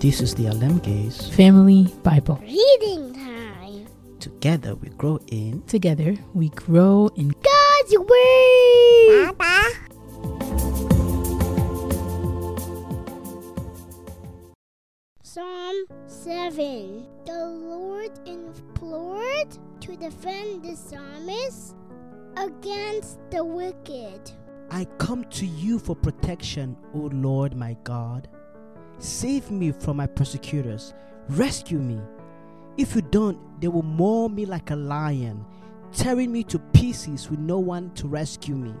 This is the Alemgaze. Family Bible. Reading time. Together we grow in Together we grow in God's Word. Papa. Psalm 7. The Lord implored to defend the psalmist against the wicked. I come to you for protection, O Lord my God. Save me from my persecutors. Rescue me. If you don't, they will maul me like a lion, tearing me to pieces with no one to rescue me.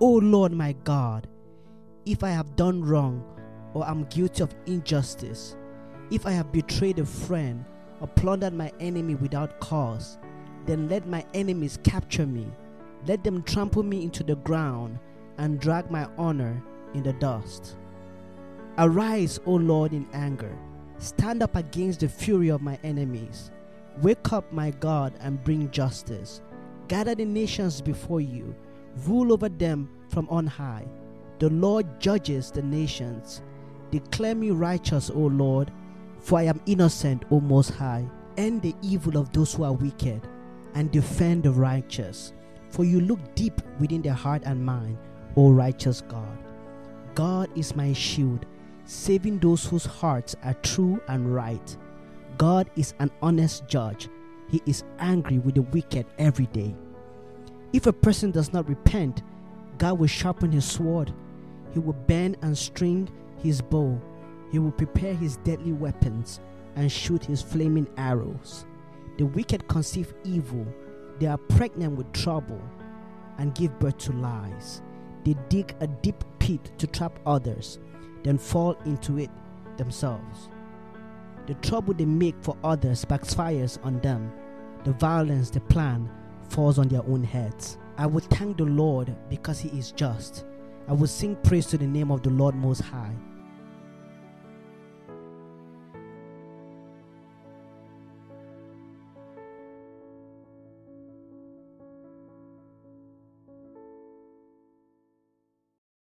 O Lord my God, if I have done wrong or am guilty of injustice, if I have betrayed a friend or plundered my enemy without cause, then let my enemies capture me. Let them trample me into the ground and drag my honor in the dust. Arise, O Lord, in anger. Stand up against the fury of my enemies. Wake up, my God, and bring justice. Gather the nations before you. Rule over them from on high. The Lord judges the nations. Declare me righteous, O Lord, for I am innocent, O Most High. End the evil of those who are wicked and defend the righteous. For you look deep within their heart and mind, O righteous God. God is my shield, saving those whose hearts are true and right. God is an honest judge. He is angry with the wicked every day. If a person does not repent, God will sharpen his sword. He will bend and string his bow. He will prepare his deadly weapons and shoot his flaming arrows. The wicked conceive evil. They are pregnant with trouble and give birth to lies. They dig a deep pit to trap others, then fall into it themselves. The trouble they make for others backfires on them. The violence they plan falls on their own heads. I will thank the Lord because He is just. I will sing praise to the name of the Lord Most High.